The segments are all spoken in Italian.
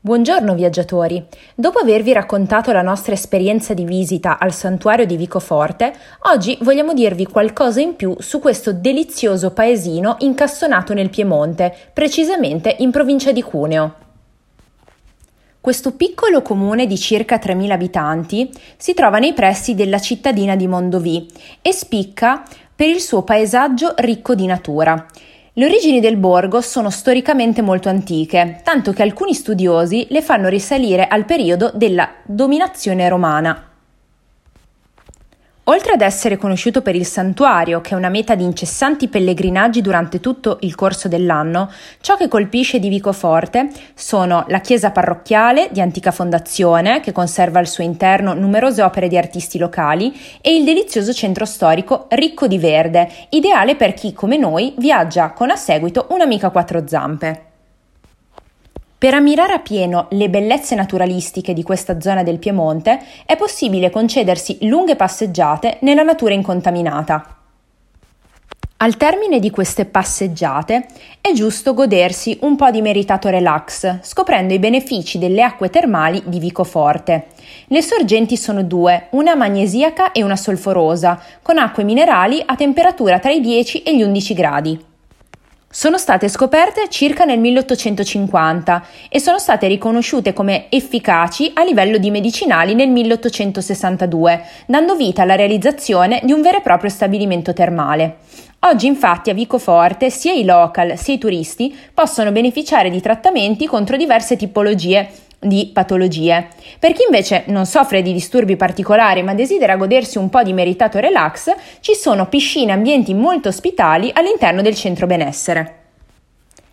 Buongiorno viaggiatori! Dopo avervi raccontato la nostra esperienza di visita al santuario di Vicoforte, oggi vogliamo dirvi qualcosa in più su questo delizioso paesino incastonato nel Piemonte, precisamente in provincia di Cuneo. Questo piccolo comune di circa 3.000 abitanti si trova nei pressi della cittadina di Mondovì e spicca per il suo paesaggio ricco di natura. Le origini del borgo sono storicamente molto antiche, tanto che alcuni studiosi le fanno risalire al periodo della dominazione romana. Oltre ad essere conosciuto per il santuario, che è una meta di incessanti pellegrinaggi durante tutto il corso dell'anno, ciò che colpisce di Vicoforte sono la chiesa parrocchiale di antica fondazione, che conserva al suo interno numerose opere di artisti locali, e il delizioso centro storico ricco di verde, ideale per chi come noi viaggia con a seguito un'amica a quattro zampe. Per ammirare a pieno le bellezze naturalistiche di questa zona del Piemonte è possibile concedersi lunghe passeggiate nella natura incontaminata. Al termine di queste passeggiate è giusto godersi un po' di meritato relax, scoprendo i benefici delle acque termali di Vicoforte. Le sorgenti sono due, una magnesiaca e una solforosa, con acque minerali a temperatura tra i 10 e gli 11 gradi. Sono state scoperte circa nel 1850 e sono state riconosciute come efficaci a livello di medicinali nel 1862, dando vita alla realizzazione di un vero e proprio stabilimento termale. Oggi infatti a Vicoforte sia i local sia i turisti possono beneficiare di trattamenti contro diverse tipologie di patologie. Per chi invece non soffre di disturbi particolari ma desidera godersi un po' di meritato relax, ci sono piscine e ambienti molto ospitali all'interno del centro benessere.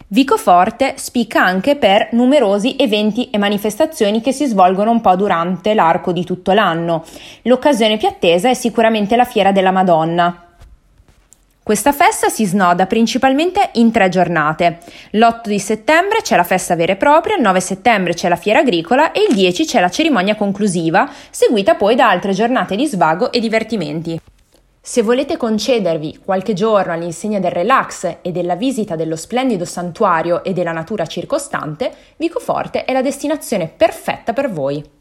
Vicoforte spicca anche per numerosi eventi e manifestazioni che si svolgono un po' durante l'arco di tutto l'anno. L'occasione più attesa è sicuramente la Fiera della Madonna, questa festa si snoda principalmente in tre giornate. L'8 di settembre c'è la festa vera e propria, il 9 settembre c'è la fiera agricola e il 10 c'è la cerimonia conclusiva, seguita poi da altre giornate di svago e divertimenti. Se volete concedervi qualche giorno all'insegna del relax e della visita dello splendido santuario e della natura circostante, Vicoforte è la destinazione perfetta per voi.